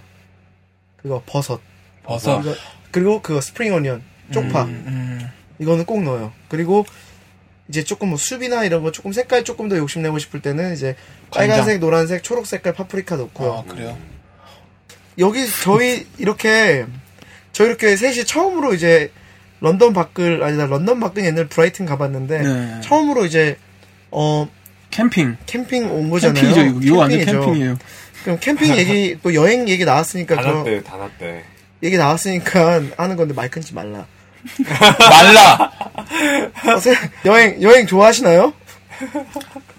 그거 버섯. 버섯. 이거- 그리고 그거 spring onion, 쪽파. 음, 음. 이거는 꼭 넣어요. 그리고 이제 조금 뭐 수프나 이런 거 조금 색깔 조금 더 욕심내고 싶을 때는 이제 빨간색, 노란색, 초록 색깔 파프리카 넣고요. 아 그래요. 여기 저희 이렇게 저희 이렇게 셋이 처음으로 이제 런던 밖을 아니다 런던 밖은 옛날 브라이튼 가봤는데 네. 처음으로 이제 어 캠핑. 캠핑 온 거잖아요. 캠핑이죠 이거. 완전. 캠핑이에요. 그럼 캠핑 얘기 또 여행 얘기 나왔으니까 다 났대. 얘기 나왔으니까 하는 건데 마이크 끊지 말라. <laughs> 말라. 어, 세- 여행 여행 좋아하시나요?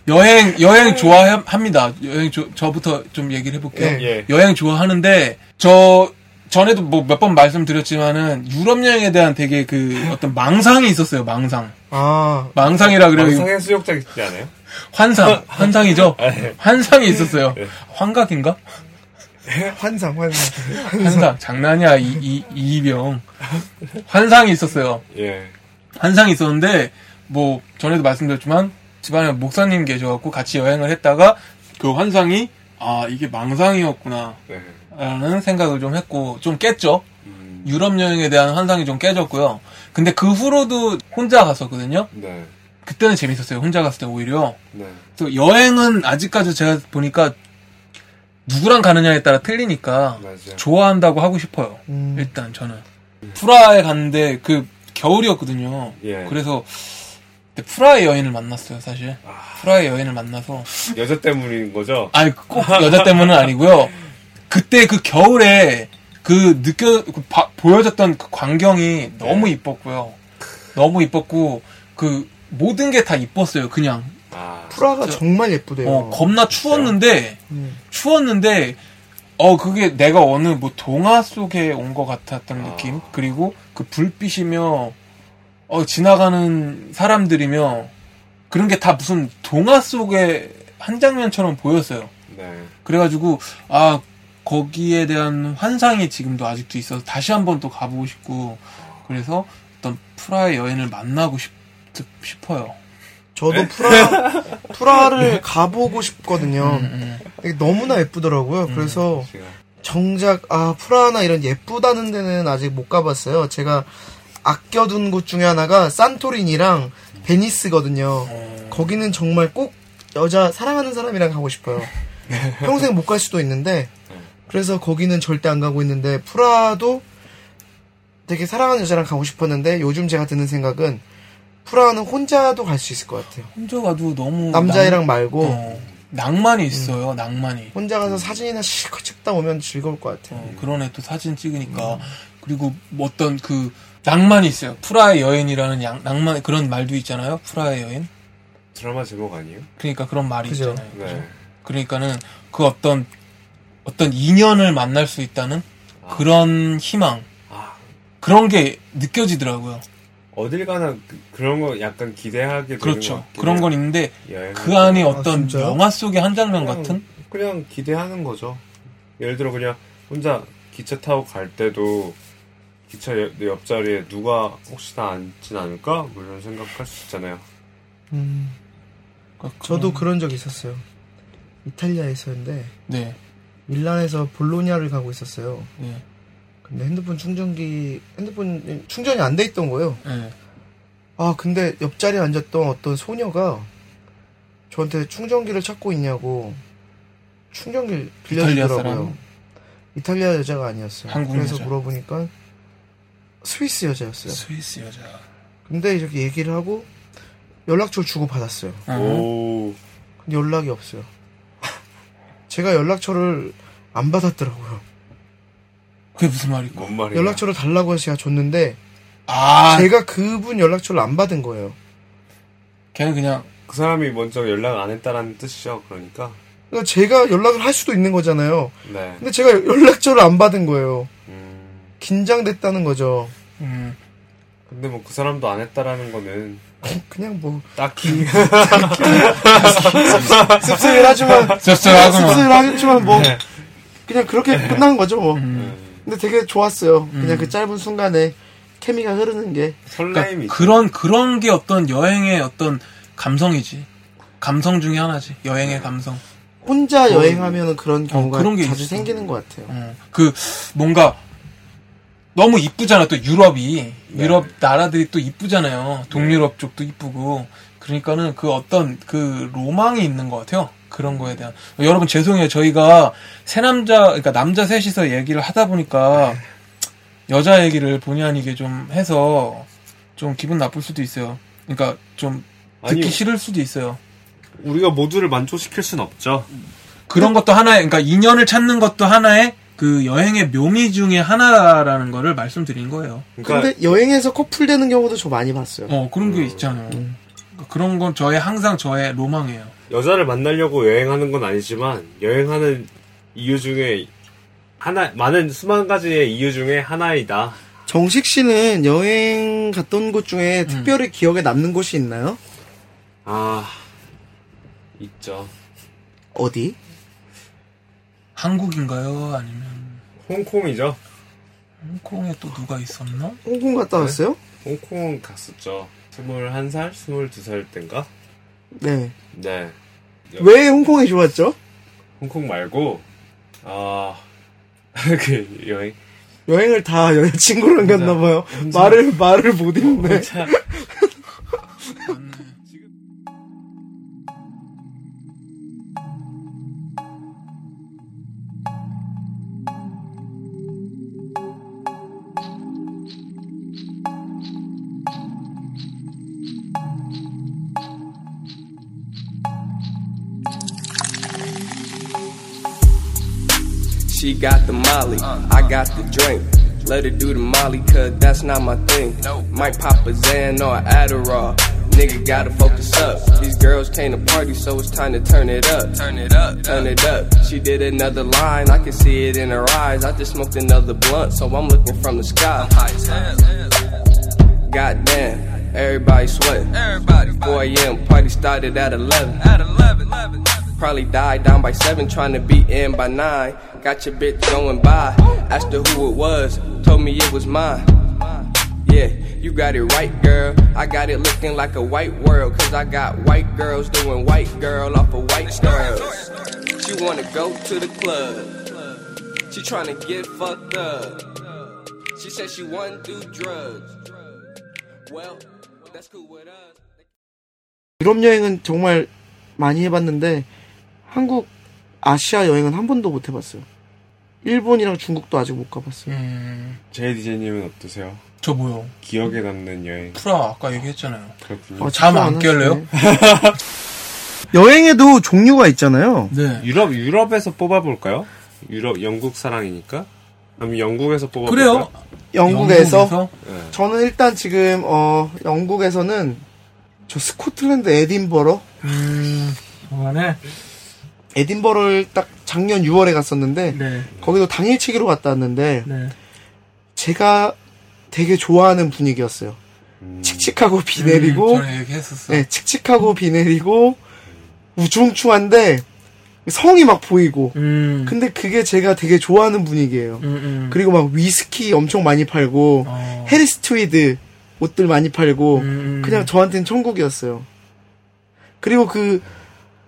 여행 여행 좋아합니다. 여행 저, 저부터 좀 얘기를 해볼게요. 예. 예. 여행 좋아하는데 저 전에도 뭐 몇 번 말씀드렸지만은 유럽 여행에 대한 되게 그 어떤 망상이 있었어요. 망상. 아 망상이라 그래요. 망상의 수욕자 있지 않아요? 환상. 환상이죠. 네. 환상이 있었어요. 환각인가? 환상 환상. 환상. 장난이야 이, 이 이병. 환상이 있었어요. 예. 환상이 있었는데 뭐 전에도 말씀드렸지만 집안에 목사님 계셔갖고 같이 여행을 했다가 그 환상이 아 이게 망상이었구나 네. 라는 생각을 좀 했고 좀 깼죠 음, 유럽 여행에 대한 환상이 좀 깨졌고요 근데 그 후로도 혼자 갔었거든요 네. 그때는 재밌었어요 혼자 갔을 때 오히려 네. 또 여행은 아직까지 제가 보니까 누구랑 가느냐에 따라 틀리니까 맞아. 좋아한다고 하고 싶어요. 음. 일단 저는 프라하에 갔는데 그 겨울이었거든요. 예. 그래서 그때 프라하의 여인을 만났어요, 사실. 아. 프라하의 여인을 만나서 여자 때문인 거죠? 아니 꼭 여자 때문은 아니고요. 그때 그 겨울에 그 느껴 그 바- 보여졌던 그 광경이 너무 네. 이뻤고요. 너무 이뻤고 그 모든 게 다 이뻤어요. 그냥 아, 프라가 저- 정말 예쁘대요. 어, 겁나 추웠는데 음. 추웠는데 어 그게 내가 어느 뭐 동화 속에 온 것 같았던 아. 느낌 그리고 그 불빛이며 어 지나가는 사람들이며 그런 게 다 무슨 동화 속의 한 장면처럼 보였어요. 네. 그래가지고 아 거기에 대한 환상이 지금도 아직도 있어서 다시 한번 또 가보고 싶고 그래서 어떤 프라의 여인을 만나고 싶, 싶어요. 저도 네? 프라 <laughs> 프라를 가보고 싶거든요. 음, 이게 너무나 예쁘더라고요. 그래서 제가 정작 아 프라하나 이런 예쁘다는 데는 아직 못 가봤어요. 제가 아껴둔 곳 중에 하나가 산토리니랑 베니스거든요. 어, 거기는 정말 꼭 여자 사랑하는 사람이랑 가고 싶어요. 평생 못 갈 수도 있는데 그래서 거기는 절대 안 가고 있는데 프라도 되게 사랑하는 여자랑 가고 싶었는데 요즘 제가 드는 생각은 프라는 혼자도 갈 수 있을 것 같아요. 혼자 가도 너무 남자애랑 낭- 말고 어, 낭만이 있어요. 낭만이. 혼자 가서 사진이나 실컷 찍다 오면 즐거울 것 같아요. 어, 그런 애또 사진 찍으니까 그리고 뭐 어떤 그 낭만이 있어요. 프라의 여인이라는 양- 낭만 그런 말도 있잖아요. 프라의 여인. 드라마 제목 아니에요? 그러니까 그런 말이 그죠. 있잖아요. 그죠? 네. 그러니까는 그 어떤 어떤 인연을 만날 수 있다는 아. 그런 희망 아, 그런 게 느껴지더라고요. 어딜 가나 그, 런거 약간 기대하게 그렇죠. 같긴 그런. 건 있는데 그 때. 안에 아, 어떤 진짜요? 영화 속의 한 장면 그냥, 같은 그냥 기대하는 거죠. 예를 들어 그냥 혼자 기차 타고 갈 때도 기차 옆, 내 옆자리에 누가 혹시 나 앉진 않을까? 뭐 이런 생각할 수 있잖아요. 음, 그러니까 저도 그런- 그런 적 있었어요. 이탈리아에서인데 네, 밀란에서 볼로냐를 가고 있었어요. 네, 근데 핸드폰 충전기 핸드폰 충전이 안 돼 있던 거예요. 네. 아 근데 옆자리에 앉았던 어떤 소녀가 저한테 충전기를 찾고 있냐고 충전기를 이탈리아 빌려주더라고요. 사람? 이탈리아 여자가 아니었어요. 한국 그래서 여자. 물어보니까 스위스 여자였어요. 스위스 여자. 근데 이렇게 얘기를 하고 연락처를 주고 받았어요. 어. 오, 근데 연락이 없어요. <laughs> 제가 연락처를 안 받았더라고요. 그게 무슨 말이고? 말이야? 연락처를 달라고 해서 제가 줬는데 아, 제가 그분 연락처를 안 받은 거예요. 걔는 그냥 그 사람이 먼저 연락 안 했다라는 뜻이죠. 그러니까. 그러니까 제가 연락을 할 수도 있는 거잖아요. 네. 근데 제가 연락처를 안 받은 거예요. 음, 긴장됐다는 거죠. 음, 근데 뭐 그 사람도 안 했다라는 거는 그냥 뭐 딱히 <laughs> 씁쓸 하지만 씁쓸하구만. 씁쓸 하지만 뭐 네. 그냥 그렇게 끝난 거죠 뭐. 음. 근데 되게 좋았어요. 음. 그냥 그 짧은 순간에 케미가 흐르는 게 설레임이 그러니까 그런 그런 게 어떤 여행의 어떤 감성이지. 감성 중에 하나지. 여행의 감성. 혼자 여행하면은 그런 경우가 그런 게 자주 있어. 생기는 것 같아요. 어, 그 뭔가 너무 이쁘잖아. 또 유럽이 유럽 나라들이 또 이쁘잖아요. 동유럽 쪽도 이쁘고 그러니까는 그 어떤 그 로망이 있는 것 같아요. 그런 거에 대한 여러분 죄송해요. 저희가 세 남자 그러니까 남자 셋이서 얘기를 하다 보니까 여자 얘기를 본의 아니게 좀 해서 좀 기분 나쁠 수도 있어요. 그러니까 좀 듣기 아니 싫을 수도 있어요. 우리가 모두를 만족시킬 순 없죠. 그런 것도 하나의, 그러니까 인연을 찾는 것도 하나의 그 여행의 묘미 중에 하나라는 거를 말씀드린 거예요. 그러니까 근데 여행에서 커플 되는 경우도 저 많이 봤어요. 어, 그런 게 있잖아요. 그러니까 그런 건 저의 항상 저의 로망이에요. 여자를 만나려고 여행하는 건 아니지만 여행하는 이유 중에 하나 많은 수만 가지의 이유 중에 하나이다. 정식 씨는 여행 갔던 곳 중에 특별히 기억에 남는 곳이 있나요? 아 있죠. 어디? 한국인가요? 아니면 홍콩이죠. 홍콩에 또 누가 있었나? 홍콩 갔다 왔어요? 홍콩 갔었죠. 21살, 22살 땐가? 네. 네. 왜 홍콩이 좋았죠? 홍콩 말고 아 <laughs> 그 여행 여행을 다 여자친구랑 혼자- 갔나 봐요. 혼자- 말을 말을 못. 차 She got the molly, I got the drink. Let her do the molly, cause that's not my thing. Might pop a Xan or Adderall. Nigga gotta focus up. These girls came to party, so it's time to turn it up. Turn it up, turn it up. She did another line, I can see it in her eyes. I just smoked another blunt, so I'm looking from the sky. Goddamn, everybody sweating. Everybody. 4 a.m. Party started at 11. At 11. Probably died down by 7, trying to be in by 9. Got your bitch going by. Asked her who it was, told me it was mine. Yeah, you got it right, girl. I got it looking like a white world, cause I got white girls doing white girl off of white girls. She wanna go to the club. She tryna get fucked up. She said she wanna do drugs. Well, that's cool with us. 유럽 여행은 정말 많이 해봤는데 한국 아시아 여행은 한 번도 못 해봤어요. 일본이랑 중국도 아직 못 가봤어요. 음, 제이디제님은 어떠세요? 저 뭐요? 기억에 남는 여행 프라 아까 얘기했잖아요. 그렇군요. 어, 잠잠안 깰래요? 여행에도 종류가 있잖아요. 네. 유럽 유럽에서 뽑아볼까요? 유럽 영국 사랑이니까. 그럼 영국에서 뽑아볼까요? 그래요. 영국에서, 영국에서? 네. 저는 일단 지금 어 영국에서는 저 스코틀랜드 에딘버러 음, 그만해. 에딘버러를 딱 작년 6월에 갔었는데 네. 거기도 당일치기로 갔다 왔는데 네. 제가 되게 좋아하는 분위기였어요. 칙칙하고 비 내리고 음. 네, 칙칙하고 비 내리고 우중충한데 성이 막 보이고 음. 근데 그게 제가 되게 좋아하는 분위기예요. 음, 음. 그리고 막 위스키 엄청 많이 팔고 어. 해리스 트위드 옷들 많이 팔고 음. 그냥 저한테는 천국이었어요. 그리고 그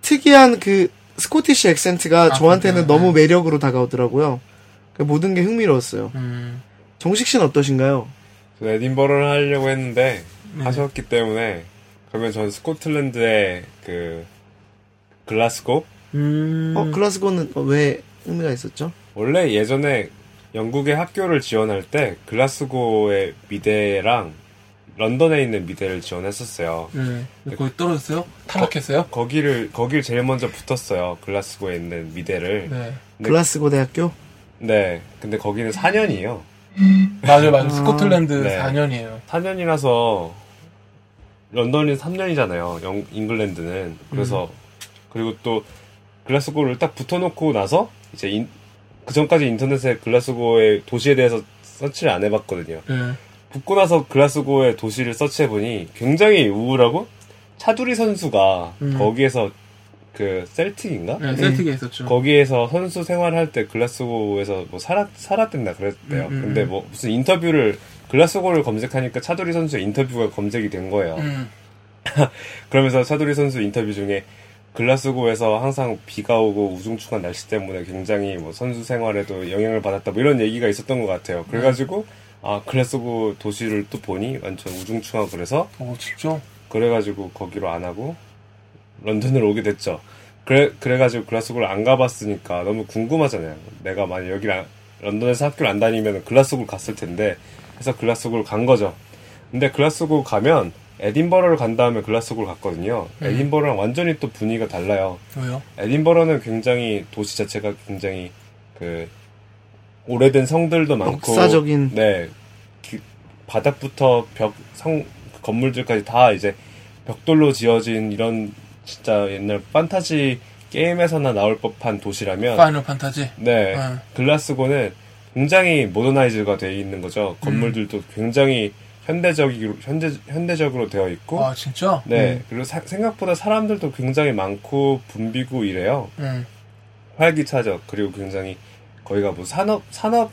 특이한 그 스코티시 액센트가 아, 저한테는 그래요? 너무 네. 매력으로 다가오더라고요. 그 모든 게 흥미로웠어요. 음. 정식 씨는 어떠신가요? 저 에딘버러를 하려고 했는데 네. 하셨기 때문에 그러면 전 스코틀랜드의 그 글라스고 음. 어, 글라스고는 어, 왜 의미가 있었죠? 원래 예전에 영국에 학교를 지원할 때 글라스고의 미대랑 런던에 있는 미대를 지원했었어요. 네. 근데 거기 떨어졌어요? 탈락했어요? 거 기를 거길 제일 먼저 붙었어요. 글라스고에 있는 미대를. 네. 네. 네. 글라스고 대학교? 근데 거기는 4년이에요. 맞아요, 맞아요. 스코틀랜드 네. 4년이에요. 4년이라서 런던이 3년이잖아요. 영, 잉글랜드는. 그래서 그리고 또 글라스고를 딱 붙어놓고 나서 이제 인- 그 전까지 인터넷에 글라스고의 도시에 대해서 서치를 안 해봤거든요. 네. 붙고 나서 글라스고의 도시를 서치해보니 굉장히 우울하고 차두리 선수가 음. 거기에서 그 셀틱인가? 네, 셀틱에 있었죠. 거기에서 선수 생활할 때 글라스고에서 뭐 살았, 살았댔나 그랬대요. 음, 음, 근데 음. 뭐 무슨 인터뷰를 글라스고를 검색하니까 차두리 선수의 인터뷰가 검색이 된 거예요. 음. <laughs> 그러면서 차두리 선수 인터뷰 중에 글라스고에서 항상 비가 오고 우중충한 날씨 때문에 굉장히 뭐 선수 생활에도 영향을 받았다 뭐 이런 얘기가 있었던 것 같아요. 그래가지고 아 글라스고 도시를 또 보니 완전 우중충하고 그래서 어, 진짜? 그래가지고 거기로 안 하고 런던으로 오게 됐죠. 그래 그래가지고 글라스고를 안 가봤으니까 너무 궁금하잖아요. 내가 만약 여기 안- 런던에서 학교를 안 다니면 글라스고를 갔을 텐데 그래서 글라스고를 간 거죠. 근데 글라스고 가면 에딘버러를 간 다음에 글라스고를 갔거든요. 에딘버러랑 완전히 또 분위기가 달라요. 왜요? 에딘버러는 굉장히 도시 자체가 굉장히 그 오래된 성들도 많고 역사적인. 네 기- 바닥부터 벽 성 건물들까지 다 이제 벽돌로 지어진 이런 진짜 옛날 판타지 게임에서나 나올 법한 도시라면 파이널 판타지? 네 네. 글라스고는 굉장히 모더나이즈가 되어 있는 거죠 건물들도 굉장히 현대적으로 현대 현대적으로 되어 있고 아, 진짜? 네 그리고 사- 생각보다 사람들도 굉장히 많고 붐비고 이래요 음. 활기차죠. 그리고 굉장히 거기가 뭐 산업 산업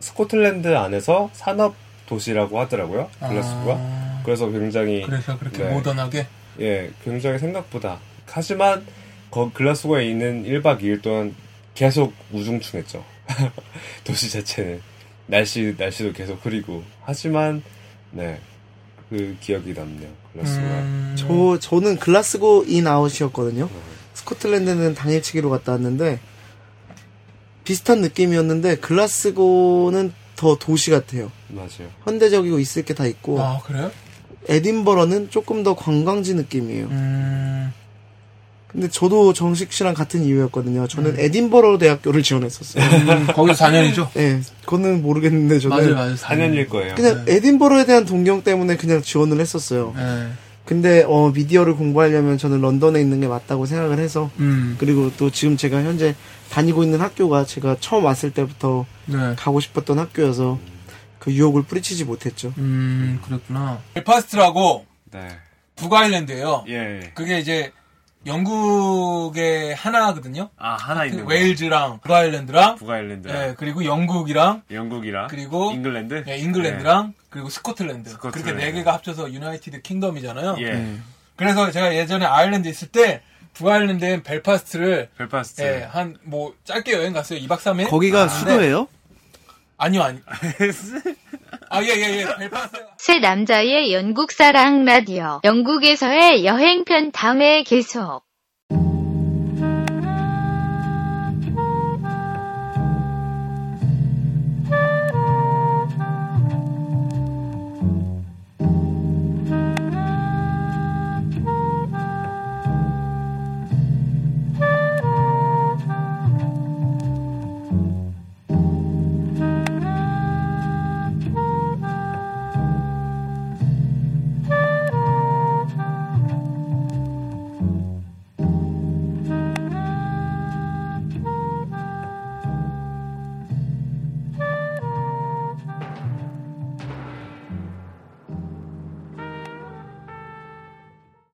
스코틀랜드 안에서 산업 도시라고 하더라고요. 글라스고가. 아, 그래서 굉장히 그래서 그렇게 네. 모던하게? 예, 굉장히 생각보다. 하지만 거 글라스고에 있는 1박 2일 동안 계속 우중충했죠. <laughs> 도시 자체는 날씨 날씨도 계속 흐리고. 하지만 네. 그 기억이 남네요. 글라스고가. 음. 저 저는 글라스고 인아웃이었거든요. 스코틀랜드는 당일치기로 갔다 왔는데 비슷한 느낌이었는데 글라스고는 더 도시 같아요. 맞아요. 현대적이고 있을 게 다 있고 아, 그래요? 에딘버러는 조금 더 관광지 느낌이에요. 음. 근데 저도 정식 씨랑 같은 이유였거든요. 저는 에딘버러 대학교를 지원했었어요. 음, 거기서 4년이죠. <laughs> 네, 그거는 모르겠는데 저는 맞아요, 맞아요. 4년일 거예요. 그냥 에딘버러에 대한 동경 때문에 그냥 지원을 했었어요. 네. 근데 어 미디어를 공부하려면 저는 런던에 있는 게 맞다고 생각을 해서 음, 그리고 또 지금 제가 현재 다니고 있는 학교가 제가 처음 왔을 때부터 네. 가고 싶었던 학교여서 그 유혹을 뿌리치지 못했죠. 음, 그랬구나. 벨파스트라고 네. 북아일랜드예요. 예. 그게 이제 영국의 하나거든요. 아, 하나 있는 거. 웨일즈랑 북아일랜드랑 북아일랜드. 예, 그리고 영국이랑 영국이랑. 그리고 잉글랜드. 예, 잉글랜드랑 그리고 스코틀랜드. 스코틀랜드. 그렇게 네 개가 합쳐서 United Kingdom이잖아요. 예. 그래서 제가 예전에 아일랜드 있을 때 북아일랜드엔 벨파스트를 벨파스트. 예, 한 뭐 짧게 여행 갔어요. 2박 3일. 거기가 아, 수도예요? 아니요, 아니. <laughs> 아, 예, 예, 예. 새 남자의 영국 사랑 라디오. 영국에서의 여행편 다음에 계속.